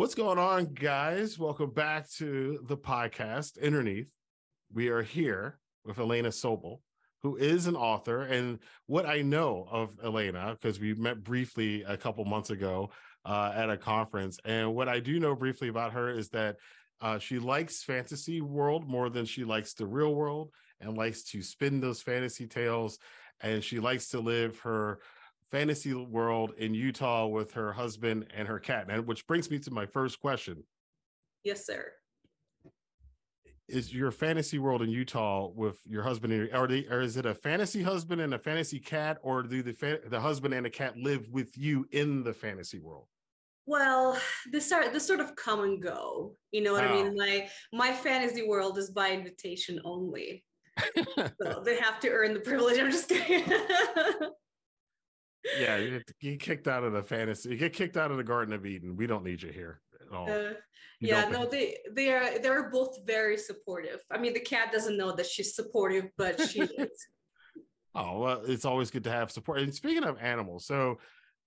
What's going on, guys? Welcome back to the podcast underneath. We are here with Elena Sobol, who is an author. And what I know of Elena, because we met briefly a couple months ago uh, at a conference, and what I do know briefly about her is that uh, she likes fantasy world more than she likes the real world, and likes to spin those fantasy tales. And she likes to live her fantasy world in Utah with her husband and her cat. And which brings me to my first question. Yes, sir. Is your fantasy world in Utah with your husband and or, they, or is it a fantasy husband and a fantasy cat, or do the fa- the husband and the cat live with you in the fantasy world? Well, this are this sort of come and go. You know what I mean? My my fantasy world is by invitation only. so they have to earn the privilege. I'm just kidding. yeah, you get kicked out of the fantasy. You get kicked out of the Garden of Eden. We don't need you here at all. Uh, yeah, no, they they are they're both very supportive. I mean, the cat doesn't know that she's supportive, but she is. Oh well, it's always good to have support. And speaking of animals, so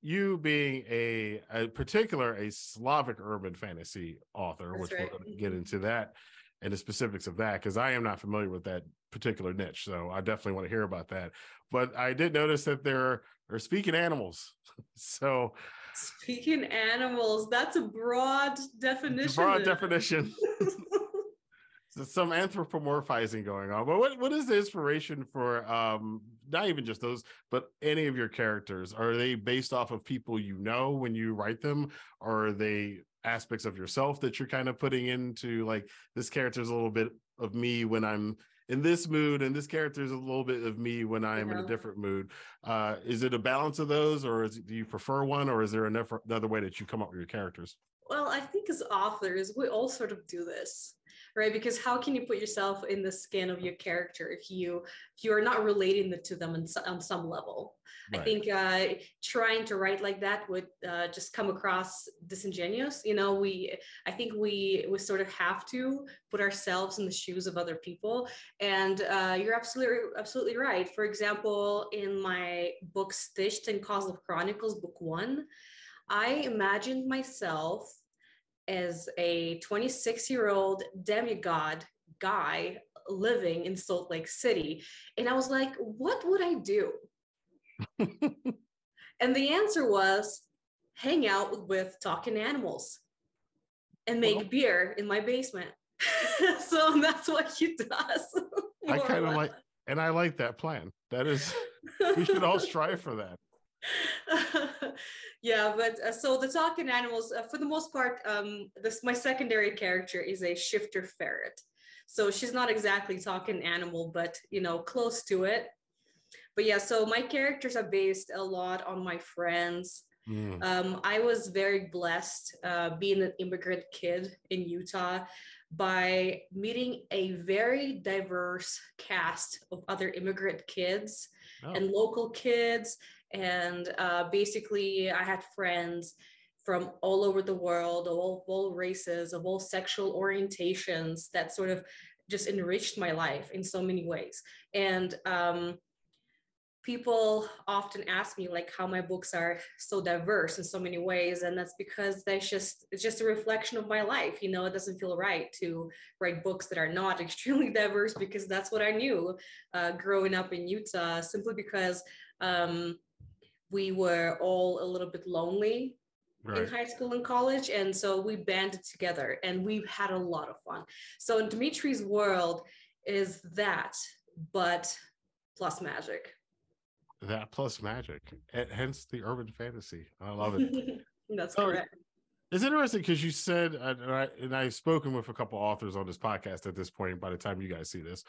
you being a, a particular a Slavic urban fantasy author, That's which right. we're going to get mm-hmm. into that and the specifics of that because I am not familiar with that particular niche. So I definitely want to hear about that. But I did notice that there are speaking animals. so speaking animals, that's a broad definition. A broad definition. so some anthropomorphizing going on. But what, what is the inspiration for um not even just those, but any of your characters? Are they based off of people you know when you write them? Or are they aspects of yourself that you're kind of putting into like this character is a little bit of me when I'm in this mood and this character is a little bit of me when I am yeah. in a different mood. Uh, is it a balance of those or is, do you prefer one or is there another way that you come up with your characters? Well, I think as authors, we all sort of do this right? Because how can you put yourself in the skin of your character if you if you are not relating to them in, on some level? Right. i think uh, trying to write like that would uh, just come across disingenuous you know? We i think we we sort of have to put ourselves in the shoes of other people. And uh, you're absolutely absolutely right. For example in my book stitched and Koschei Chronicles book one I imagined myself as a 26 year old demigod guy living in Salt Lake City. And I was like, what would I do? and the answer was hang out with talking animals and make well, beer in my basement. so that's what he does. I kind of like, and I like that plan. That is, we should all strive for that. yeah but uh, so the talking animals uh, for the most part um this my secondary character is a shifter ferret so she's not exactly talking animal but you know close to it but yeah so my characters are based a lot on my friends mm. um, i was very blessed uh, being an immigrant kid in utah by meeting a very diverse cast of other immigrant kids oh. and local kids and uh, basically, I had friends from all over the world, of all, all races, of all sexual orientations that sort of just enriched my life in so many ways. And um, people often ask me like how my books are so diverse in so many ways and that's because that's just it's just a reflection of my life you know it doesn't feel right to write books that are not extremely diverse because that's what i knew uh, growing up in utah simply because um, we were all a little bit lonely right. in high school and college. And so we banded together and we had a lot of fun. So in Dimitri's world is that, but plus magic. That plus magic, And hence the urban fantasy. I love it. That's so, correct. It's interesting because you said, and, I, and I've spoken with a couple authors on this podcast at this point. By the time you guys see this,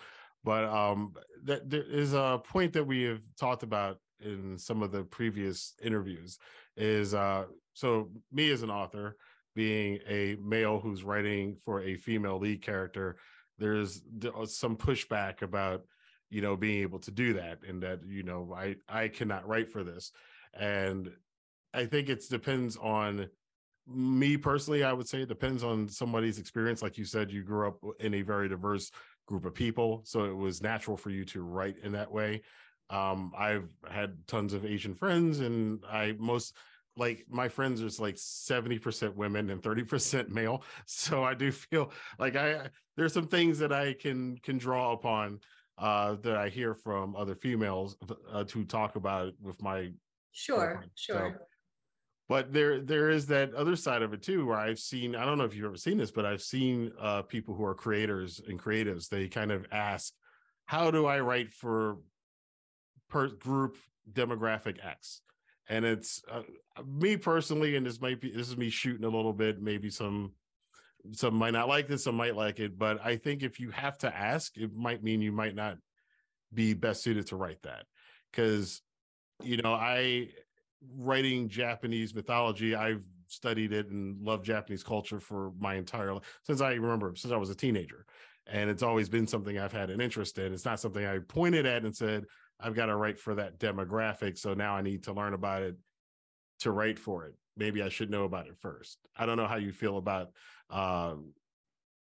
but um, that there is a point that we have talked about in some of the previous interviews is uh so me as an author being a male who's writing for a female lead character there's uh, some pushback about you know being able to do that and that you know i i cannot write for this. And i think it depends on me personally i would say it depends on somebody's experience. Like you said you grew up in a very diverse group of people so it was natural for you to write in that way um, I've had tons of Asian friends, and I most like my friends are like 70% women and 30% male. So I do feel like I there's some things that I can can draw upon uh that I hear from other females uh, to talk about with my sure, sure. So, but there there is that other side of it too where i've seen i don't know if you've ever seen this but i've seen uh, people who are creators and creatives they kind of ask how do i write for per group demographic x and it's uh, me personally and this might be this is me shooting a little bit maybe some some might not like this some might like it but i think if you have to ask it might mean you might not be best suited to write that because you know i writing Japanese mythology, I've studied it and loved Japanese culture for my entire life since I remember since I was a teenager. And it's always been something I've had an interest in. It's not something I pointed at and said, I've got to write for that demographic. So now I need to learn about it to write for it. Maybe I should know about it first. I don't know how you feel about uh,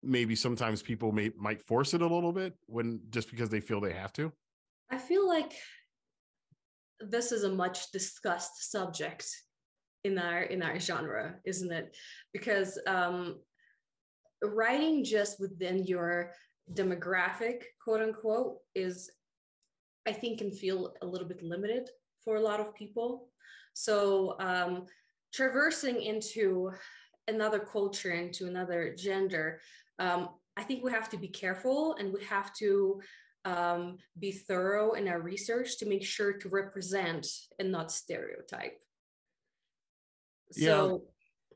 maybe sometimes people may might force it a little bit when just because they feel they have to. I feel like this is a much discussed subject in our in our genre isn't it because um writing just within your demographic quote unquote is i think can feel a little bit limited for a lot of people so um traversing into another culture into another gender um i think we have to be careful and we have to um, be thorough in our research to make sure to represent and not stereotype. Yeah. So,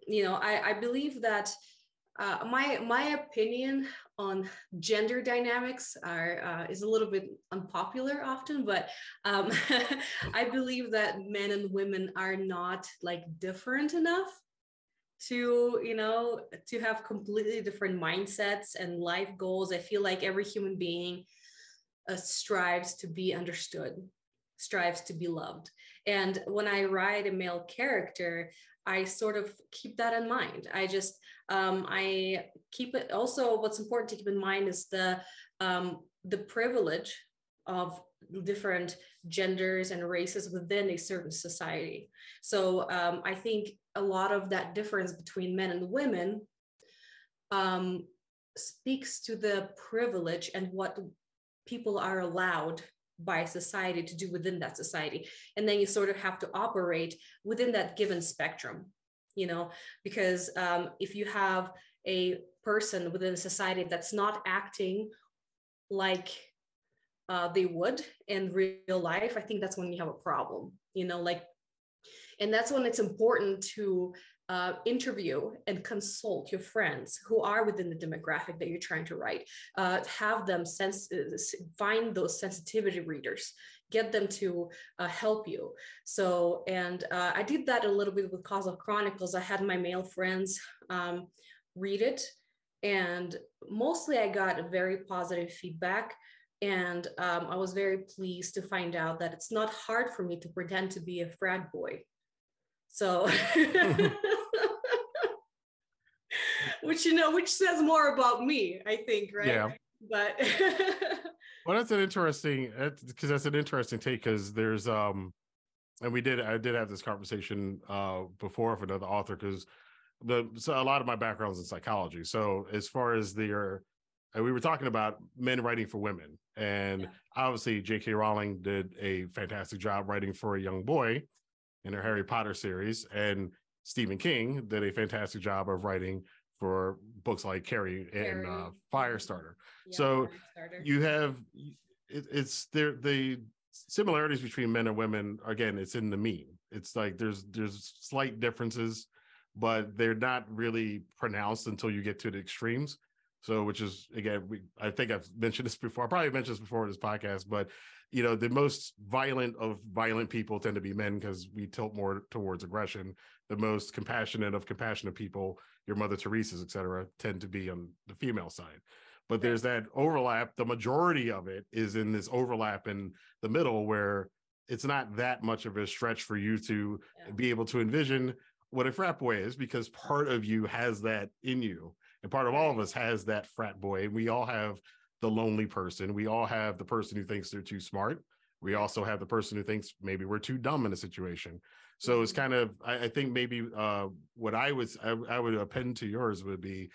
you know, I, I believe that uh, my my opinion on gender dynamics are uh, is a little bit unpopular often, but um, I believe that men and women are not like different enough to you know to have completely different mindsets and life goals. I feel like every human being uh, strives to be understood, strives to be loved. And when I write a male character, I sort of keep that in mind. I just, um, I keep it. Also, what's important to keep in mind is the um, the privilege of different genders and races within a certain society. So um, I think a lot of that difference between men and women um, speaks to the privilege and what people are allowed by society to do within that society. And then you sort of have to operate within that given spectrum you know because um, if you have a person within a society that's not acting like uh, they would in real life i think that's when you have a problem you know like and that's when it's important to uh, interview and consult your friends who are within the demographic that you're trying to write. Uh, have them sense, find those sensitivity readers, get them to uh, help you. So, and uh, I did that a little bit with Koschei Chronicles. I had my male friends um, read it, and mostly I got very positive feedback. And um, I was very pleased to find out that it's not hard for me to pretend to be a frat boy. So which you know, which says more about me, I think, right? Yeah. But well, that's an interesting because that's an interesting take because there's um, and we did I did have this conversation uh before with another author because the so a lot of my background is in psychology. So as far as the and we were talking about men writing for women, and yeah. obviously J.K. Rowling did a fantastic job writing for a young boy in her Harry Potter series, and Stephen King did a fantastic job of writing for books like Carrie, and uh, Firestarter. Yeah, so Firestarter. you have it, it's there the similarities between men and women. Again, it's in the mean. It's like there's there's slight differences, but they're not really pronounced until you get to the extremes. So, which is again, we I think I've mentioned this before. I probably mentioned this before in this podcast, but you know, the most violent of violent people tend to be men because we tilt more towards aggression. The most compassionate of compassionate people, your Mother Teresa's, et cetera, tend to be on the female side. But there's that overlap. The majority of it is in this overlap in the middle where it's not that much of a stretch for you to yeah. be able to envision what a frat boy is because part of you has that in you and part of all of us has that frat boy. and We all have the lonely person. We all have the person who thinks they're too smart. We also have the person who thinks maybe we're too dumb in a situation. So it's Mm-hmm. kind of, I, I think maybe uh, what I was, I, I would append to yours would be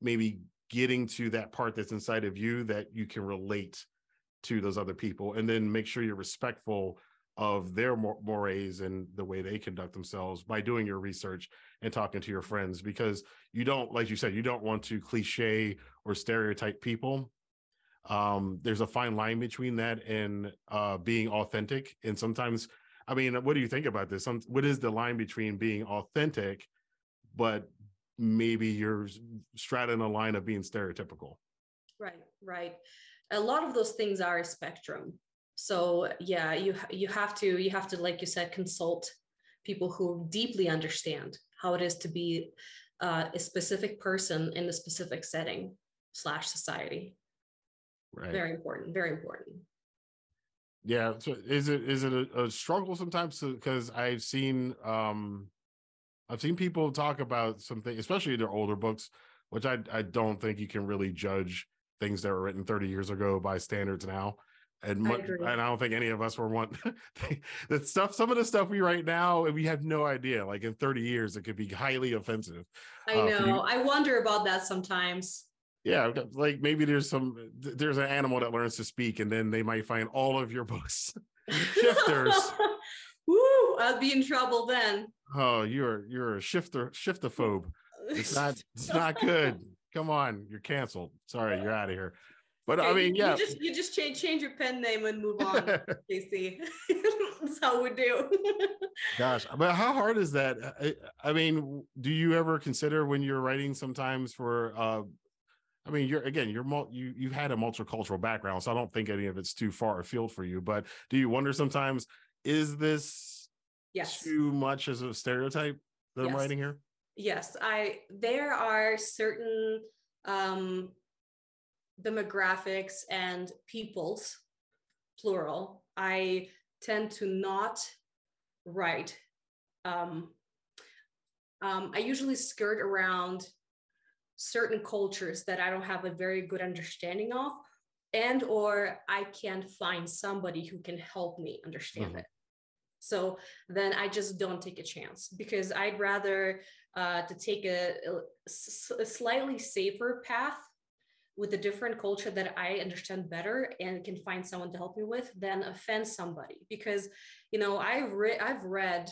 maybe getting to that part that's inside of you that you can relate to those other people, and then make sure you're respectful of their mor- mores and the way they conduct themselves by doing your research and talking to your friends because you don't like you said you don't want to cliche or stereotype people um there's a fine line between that and uh being authentic and sometimes i mean what do you think about this Some, what is the line between being authentic but maybe you're straddling a line of being stereotypical Right, right. A lot of those things are a spectrum. So yeah, you you have to you have to like you said consult people who deeply understand how it is to be uh, a specific person in a specific setting slash society. Right Very important. Very important. yeah so is it is it a, a struggle sometimes because i've seen um i've seen people talk about something especially their older books which i i don't think you can really judge things that were written 30 years ago by standards now and I agree. and I don't think any of us were one the stuff some of the stuff we write now we have no idea like in 30 years it could be highly offensive I Uh, know. I wonder about that sometimes. Yeah like maybe there's some there's an animal that learns to speak and then they might find all of your books Shifters. Woo! I'll be in trouble then. Oh, you're you're a shifter shiftophobe. It's not it's not good. Come on, you're canceled. Sorry, you're out of here. But I mean, you- yeah. You just you just change change your pen name and move on, JC. That's how we do. Gosh, but how hard is that? I, I mean, do you ever consider when you're writing sometimes for uh I mean, you're again, you're you you've had a multicultural background, so I don't think any of it's too far afield for you. But do you wonder sometimes, is this yes. too much as a stereotype that I'm writing here? Yes, I there are certain um demographics and peoples plural I tend to not write um um I usually skirt around certain cultures that I don't have a very good understanding of and or I can't find somebody who can help me understand Mhm. it. So then I just don't take a chance because I'd rather uh, to take a slightly safer path with a different culture that I understand better and can find someone to help me with than offend somebody. Because you know I've read I've read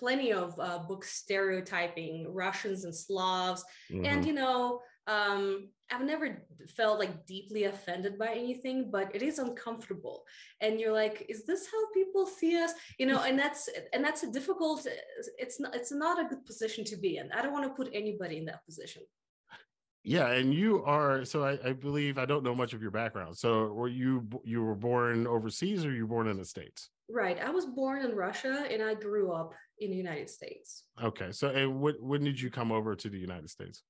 plenty of uh, books stereotyping Russians and Slavs and Mhm. you know um i've never felt like deeply offended by anything but it is uncomfortable and you're like is this how people see us you know and that's and that's a difficult it's not it's not a good position to be in i don't want to put anybody in that position Yeah, and you are so I, I believe I don't know much of your background. So were you you were born overseas or you were born in the States? right i was born in russia and i grew up in the united states Okay. So and what when did you come over to the United States?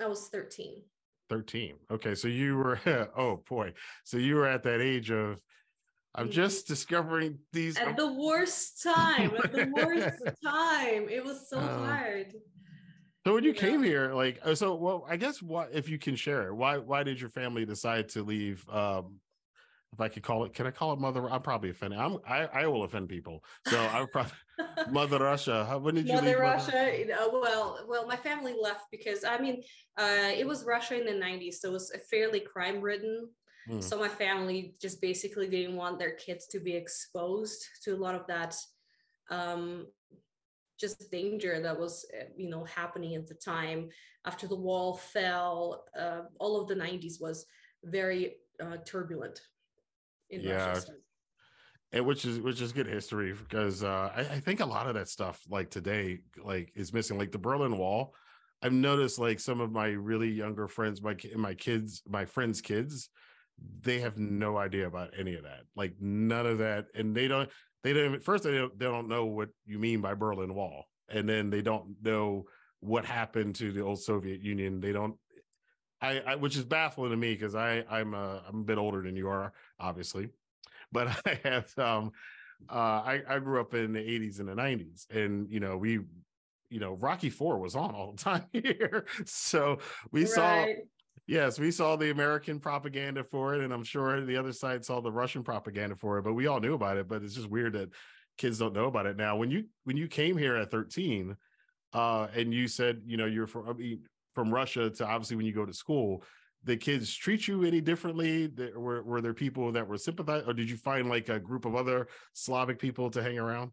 i was 13 13. Okay. So you were oh boy. So you were at that age of I'm Mhm. just discovering these at the worst time at the worst time it was so Uh, hard So when you Yeah. came here, like, uh, so, well, I guess what if you can share it? Why, why did your family decide to leave? Um, if I could call it, can I call it mother? I'm probably offending. I'm, I, I will offend people. So I probably mother Russia. How, when did you Mother leave? Russia. you know, well, well, my family left because I mean, uh, it was Russia in the '90s, so it was fairly crime-ridden. Hmm. So my family just basically didn't want their kids to be exposed to a lot of that, um, just danger that was, uh, you know, happening at the time. After the wall fell, uh, all of the '90s was very uh, turbulent in Yeah. Russia. so- which is which is good history because uh, I, I think a lot of that stuff like today like is missing like the berlin wall. I've noticed like some of my really younger friends my my kids my friends kids they have no idea about any of that like none of that and they don't they don't first they don't, they don't know what you mean by berlin wall and then they don't know what happened to the old soviet union they don't I, I which is baffling to me because I I'm a I'm a bit older than you are, obviously, but I have um uh I, I grew up in the 80s and the 90s and you know we you know Rocky 4 was on all the time here so we saw yes, we saw the American propaganda for it, and I'm sure the other side saw the Russian propaganda for it, but we all knew about it. But it's just weird that kids don't know about it now. When you when you came here at 13, uh, and you said you know you're from I mean, from Russia to obviously when you go to school, the kids treat you any differently? Were were there people that were sympathized, or did you find like a group of other Slavic people to hang around?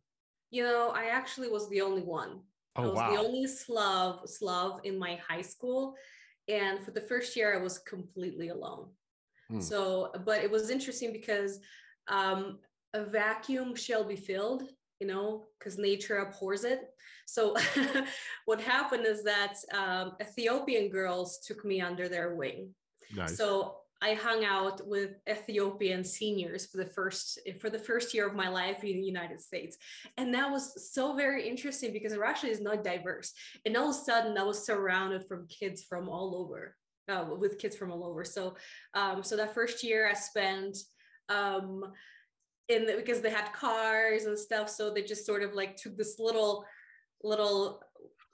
You know, I actually was the only one. Oh, I was wow. the only Slav Slav in my high school, and for the first year, I was completely alone. Hmm. So, but it was interesting because um, a vacuum shall be filled, you know, because nature abhors it. So, what happened is that um, Ethiopian girls took me under their wing. Nice. So I hung out with Ethiopian seniors for the first for the first year of my life in the United States, and that was so very interesting because Russia is not diverse. And all of a sudden, I was surrounded from kids from all over, uh, with kids from all over. So, um, so that first year I spent. Um, in the, because they had cars and stuff, so they just sort of like took this little little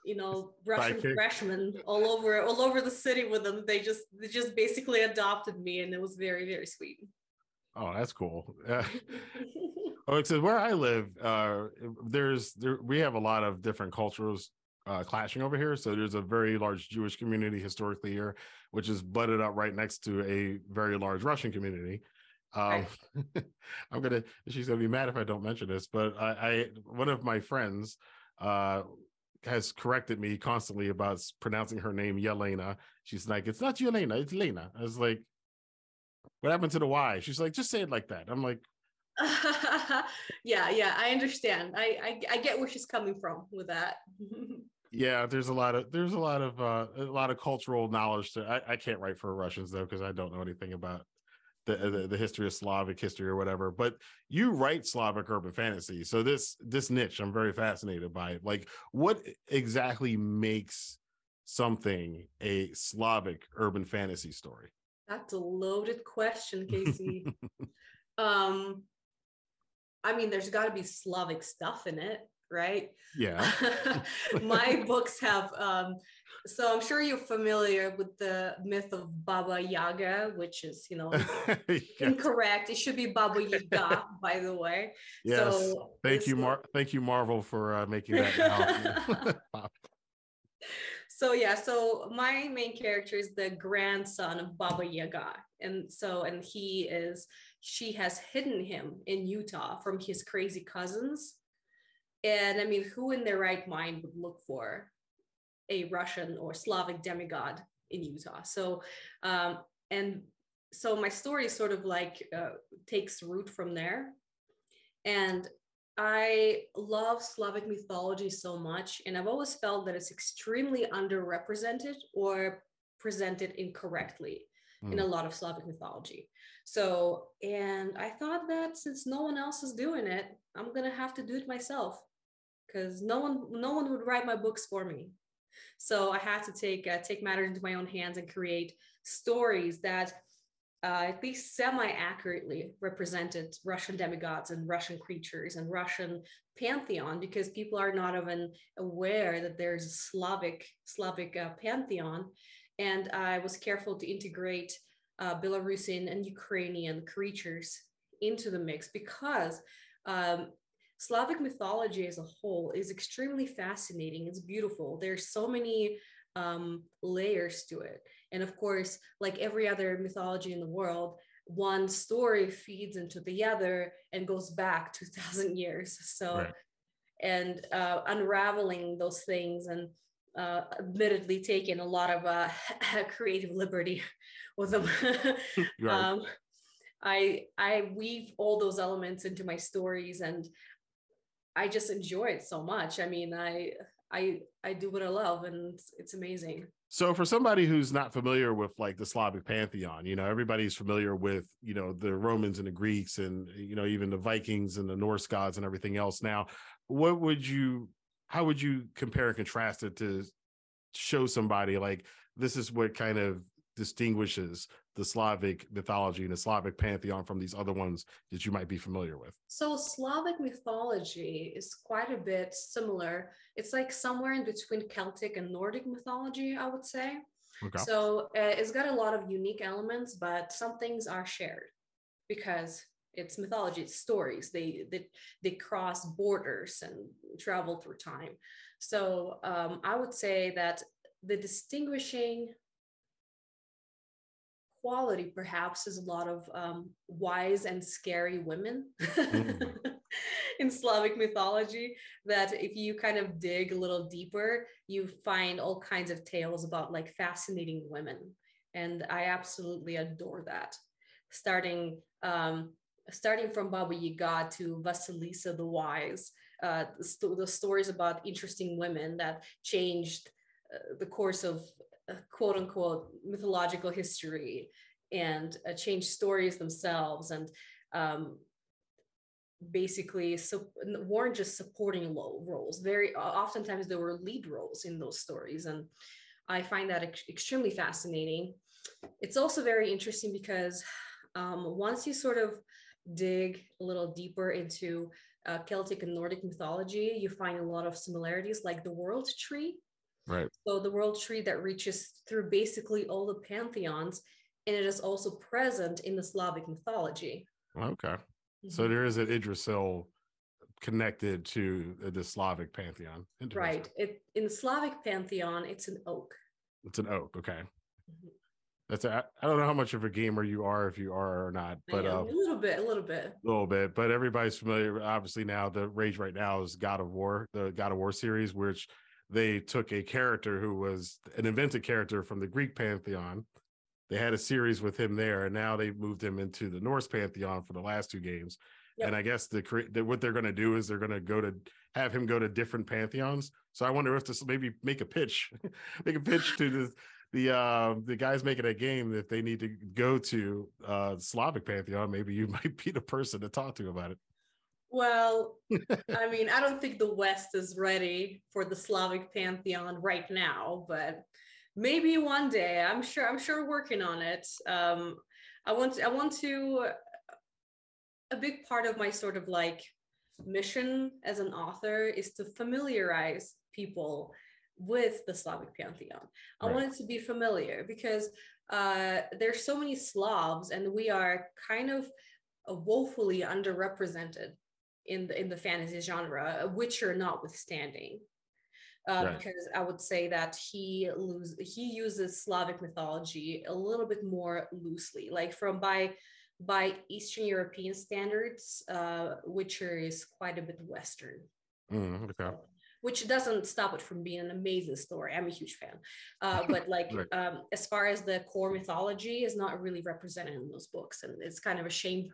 you know Russian freshman all over all over the city with them. They just they just basically adopted me, and it was very very sweet. Oh, that's cool. Uh, oh, it says where I live, uh, there's there we have a lot of different cultures uh, clashing over here. So there's a very large Jewish community historically here, which is butted up right next to a very large Russian community. Um, right. I'm gonna. She's gonna be mad if I don't mention this, but I, I one of my friends uh has corrected me constantly about pronouncing her name Yelena. She's like, it's not Yelena, it's Lena. I was like, what happened to the Y? She's like, just say it like that. I'm like, yeah, yeah, I understand. I, I I get where she's coming from with that. yeah, there's a lot of there's a lot of uh, a lot of cultural knowledge to. I, I can't write for Russians though because I don't know anything about the, the, the history of Slavic history or whatever. But you write Slavic urban fantasy, so this this niche I'm very fascinated by. It. Like, what exactly makes something a Slavic urban fantasy story? That's a loaded question, Casey. um, I mean, there's got to be Slavic stuff in it, right? Yeah. My books have um, so I'm sure you're familiar with the myth of Baba Yaga, which is, you know, yes. incorrect. It should be Baba Yaga, by the way. Yes. So thank you, Mar- thank you, Marvel, for uh, making that. so yeah, so my main character is the grandson of Baba Yaga, and so and he is she has hidden him in Utah from his crazy cousins. And I mean, who in their right mind would look for a Russian or Slavic demigod in Utah. So, um, and so my story sort of like uh, takes root from there. And I love Slavic mythology so much, and I've always felt that it's extremely underrepresented or presented incorrectly mm. in a lot of Slavic mythology. So, and I thought that since no one else is doing it, I'm gonna have to do it myself because no one, no one would write my books for me. So I had to take uh, take matters into my own hands and create stories that uh, at least semi accurately represented Russian demigods and Russian creatures and Russian pantheon because people are not even aware that there's a Slavic Slavic uh, pantheon. And I was careful to integrate uh, Belarusian and Ukrainian creatures into the mix because um, Slavic mythology as a whole is extremely fascinating. It's beautiful. There's so many um, layers to it. And of course, like every other mythology in the world, one story feeds into the other and goes back 2000 years. So, right. and uh, unraveling those things and uh, admittedly taking a lot of uh, creative liberty with them. right. um, I I weave all those elements into my stories and I just enjoy it so much. I mean, I I I do what I love and it's, amazing. So for somebody who's not familiar with like the Slavic pantheon, you know, everybody's familiar with, you know, the Romans and the Greeks and you know, even the Vikings and the Norse gods and everything else. Now, what would you how would you compare and contrast it to show somebody like this is what kind of distinguishes the Slavic mythology and the Slavic pantheon from these other ones that you might be familiar with? So, Slavic mythology is quite a bit similar. It's like somewhere in between Celtic and Nordic mythology, I would say. Okay. So uh, it's got a lot of unique elements, but some things are shared because it's mythology, it's stories. They they, they cross borders and travel through time. So um, I would say that the distinguishing quality perhaps is a lot of um, wise and scary women mm. in Slavic mythology. That if you kind of dig a little deeper, you find all kinds of tales about like fascinating women. And I absolutely adore that. Starting um, starting from Baba Yaga to Vasilisa the Wise, uh, the, st- the stories about interesting women that changed uh, the course of quote unquote mythological history and uh, change stories themselves and um, basically so weren't just supporting low roles. Very oftentimes there were lead roles in those stories and i find that ex- extremely fascinating. It's also very interesting because um, once you sort of dig a little deeper into uh, celtic and nordic mythology you find a lot of similarities like the world tree Right. So the world tree that reaches through basically all the pantheons, and it is also present in the Slavic mythology. Okay. Mm-hmm. So there is an Yggdrasil connected to the Slavic pantheon. Right. It in the Slavic pantheon, it's an oak. It's an oak. Okay. Mm-hmm. That's a, I don't know how much of a gamer you are, if you are or not, but uh, a little bit, a little bit, a little bit. But everybody's familiar. Obviously, now the rage right now is God of War, the God of War series, which they took a character who was an invented character from the Greek pantheon. They had a series with him there, and now they moved him into the Norse pantheon for the last two games. Yep. And I guess the, the what they're going to do is they're going to go to have him go to different pantheons. So I wonder if this maybe make a pitch, make a pitch to the the uh, the guys making a game that they need to go to uh, Slavic pantheon. Maybe you might be the person to talk to about it. Well, I mean, I don't think the West is ready for the Slavic pantheon right now, but maybe one day. I'm sure. I'm sure working on it. Um, I want. To, I want to. A big part of my sort of like mission as an author is to familiarize people with the Slavic pantheon. I right. want it to be familiar because uh, there's so many Slavs, and we are kind of woefully underrepresented in the in the fantasy genre, Witcher notwithstanding. Uh, right. Because I would say that he lose, he uses Slavic mythology a little bit more loosely, like from by by Eastern European standards, uh, Witcher is quite a bit Western. Mm, okay. which doesn't stop it from being an amazing story. I'm a huge fan, uh, but like right. um, as far as the core mythology is not really represented in those books, and it's kind of a shame,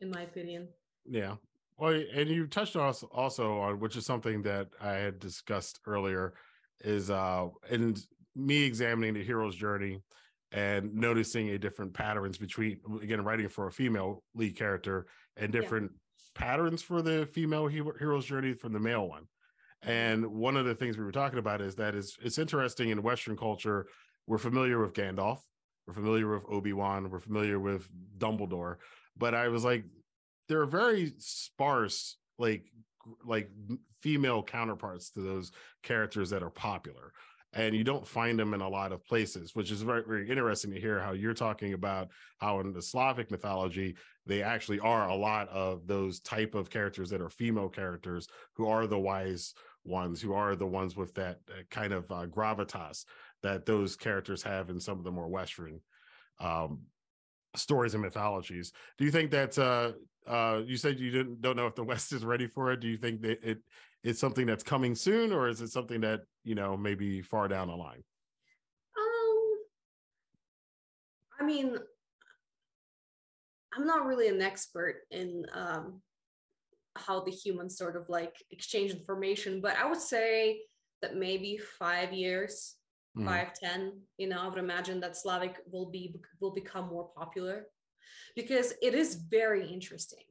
in my opinion. Yeah, well, and you touched on also on which is something that I had discussed earlier, is uh and me examining the hero's journey and noticing a different patterns between again writing for a female lead character and different yeah. patterns for the female hero's journey from the male one. Mm-hmm. And one of the things we were talking about is that is it's interesting in Western culture. We're familiar with Gandalf, we're familiar with Obi Wan, we're familiar with Dumbledore, but I was like, there are very sparse like like female counterparts to those characters that are popular and you don't find them in a lot of places which is very very interesting to hear how you're talking about how in the slavic mythology they actually are a lot of those type of characters that are female characters who are the wise ones who are the ones with that kind of uh, gravitas that those characters have in some of the more western um, stories and mythologies. Do you think that uh, uh, you said you didn't don't know if the West is ready for it? Do you think that it it's something that's coming soon, or is it something that you know maybe far down the line? Um, I mean, I'm not really an expert in um, how the humans sort of like exchange information, but I would say that maybe five years mm. five ten you know i would imagine that slavic will be will become more popular because it is very interesting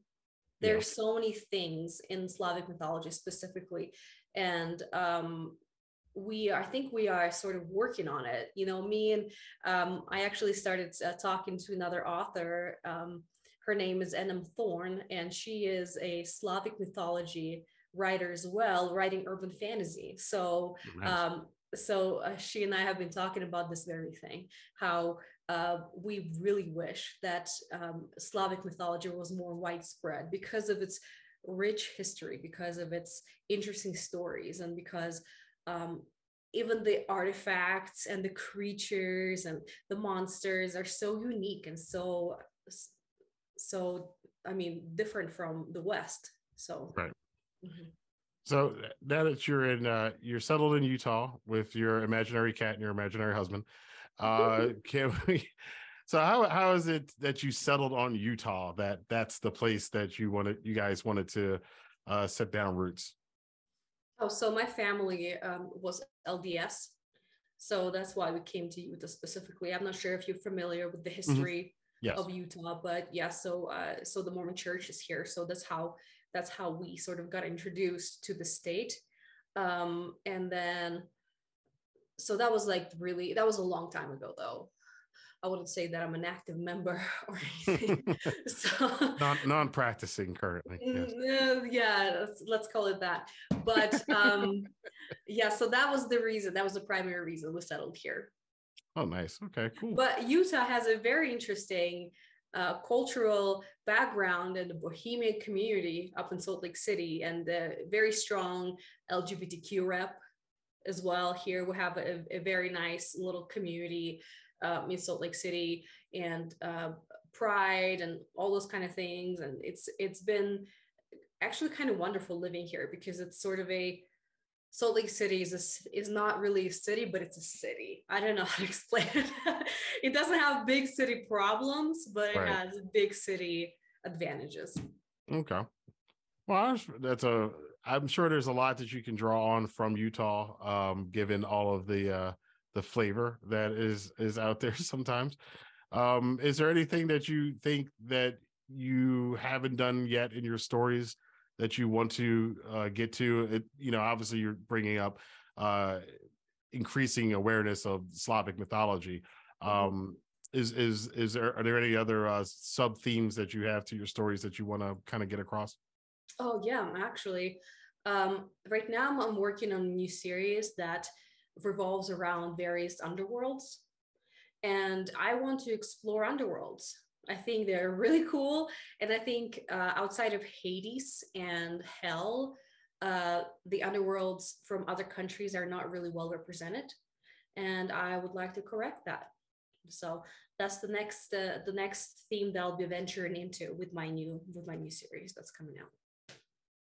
There yeah. so many things in slavic mythology specifically and um we i think we are sort of working on it you know me and um, i actually started uh, talking to another author um, her name is Enem Thorn, and she is a Slavic mythology writer as well, writing urban fantasy. So nice. um, so uh, she and I have been talking about this very thing, how uh, we really wish that um, Slavic mythology was more widespread because of its rich history, because of its interesting stories, and because um, even the artifacts and the creatures and the monsters are so unique and so so i mean different from the west so right mm-hmm. So now that you're in uh you're settled in utah with your imaginary cat and your imaginary husband uh can we so how how is it that you settled on utah that that's the place that you wanted you guys wanted to uh set down roots Oh, so my family um, was LDS. So that's why we came to Utah specifically. I'm not sure if you're familiar with the mm-hmm. history mm-hmm. yes. of Utah, but yeah, so uh, so the Mormon church is here. So that's how that's how we sort of got introduced to the state. Um, and then so that was like really that was a long time ago though. I wouldn't say that I'm an active member or anything. so non practicing currently. Yes. Mm, uh, yeah, let's, let's, call it that. But um, yeah, so that was the reason. That was the primary reason we settled here. Oh, nice. Okay, cool. But Utah has a very interesting uh, cultural background and the Bohemian community up in Salt Lake City, and the very strong LGBTQ rep as well. Here we have a, a very nice little community um, in Salt Lake City and uh, Pride and all those kind of things. And it's it's been actually kind of wonderful living here because it's sort of a Salt Lake City is a, is not really a city, but it's a city. I don't know how to explain it. it doesn't have big city problems, but it right. has big city advantages. Okay. Well, that's a. I'm sure there's a lot that you can draw on from Utah, um, given all of the uh, the flavor that is is out there sometimes. Um, is there anything that you think that you haven't done yet in your stories that you want to uh, get to? It, you know, obviously you're bringing up uh, increasing awareness of Slavic mythology. Mm-hmm. Um, is is is there are there any other uh, sub themes that you have to your stories that you want to kind of get across? Oh yeah, actually, um, right now I'm working on a new series that revolves around various underworlds. And I want to explore underworlds. I think they're really cool. And I think uh, outside of Hades and Hell, uh, the underworlds from other countries are not really well represented. And I would like to correct that. So that's the next uh, the next theme that I'll be venturing into with my new with my new series that's coming out.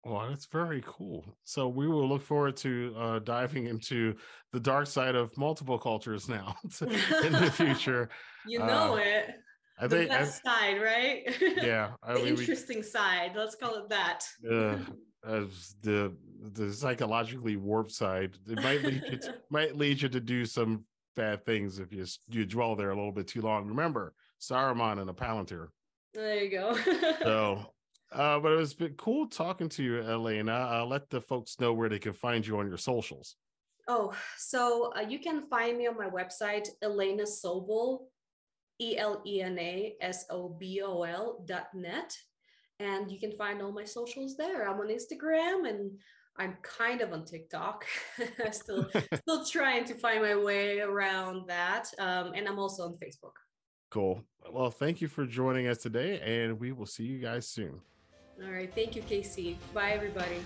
Well, that's very cool. So we will look forward to uh, diving into the dark side of multiple cultures now in the future. You know uh, it. I the think best I, side, right? Yeah, I the mean, interesting we, side. Let's call it that. Uh, as the the psychologically warped side, it might lead you to, might lead you to do some bad things if you you dwell there a little bit too long. Remember, Saruman and a Palantir. There you go. so uh, but it was been cool talking to you, Elena. Uh, let the folks know where they can find you on your socials. Oh, so uh, you can find me on my website, Elena Sobol, E L E N A S O B O L dot net. And you can find all my socials there. I'm on Instagram and I'm kind of on TikTok. still, still trying to find my way around that. Um, and I'm also on Facebook. Cool. Well, thank you for joining us today, and we will see you guys soon. All right. Thank you, Casey. Bye, everybody.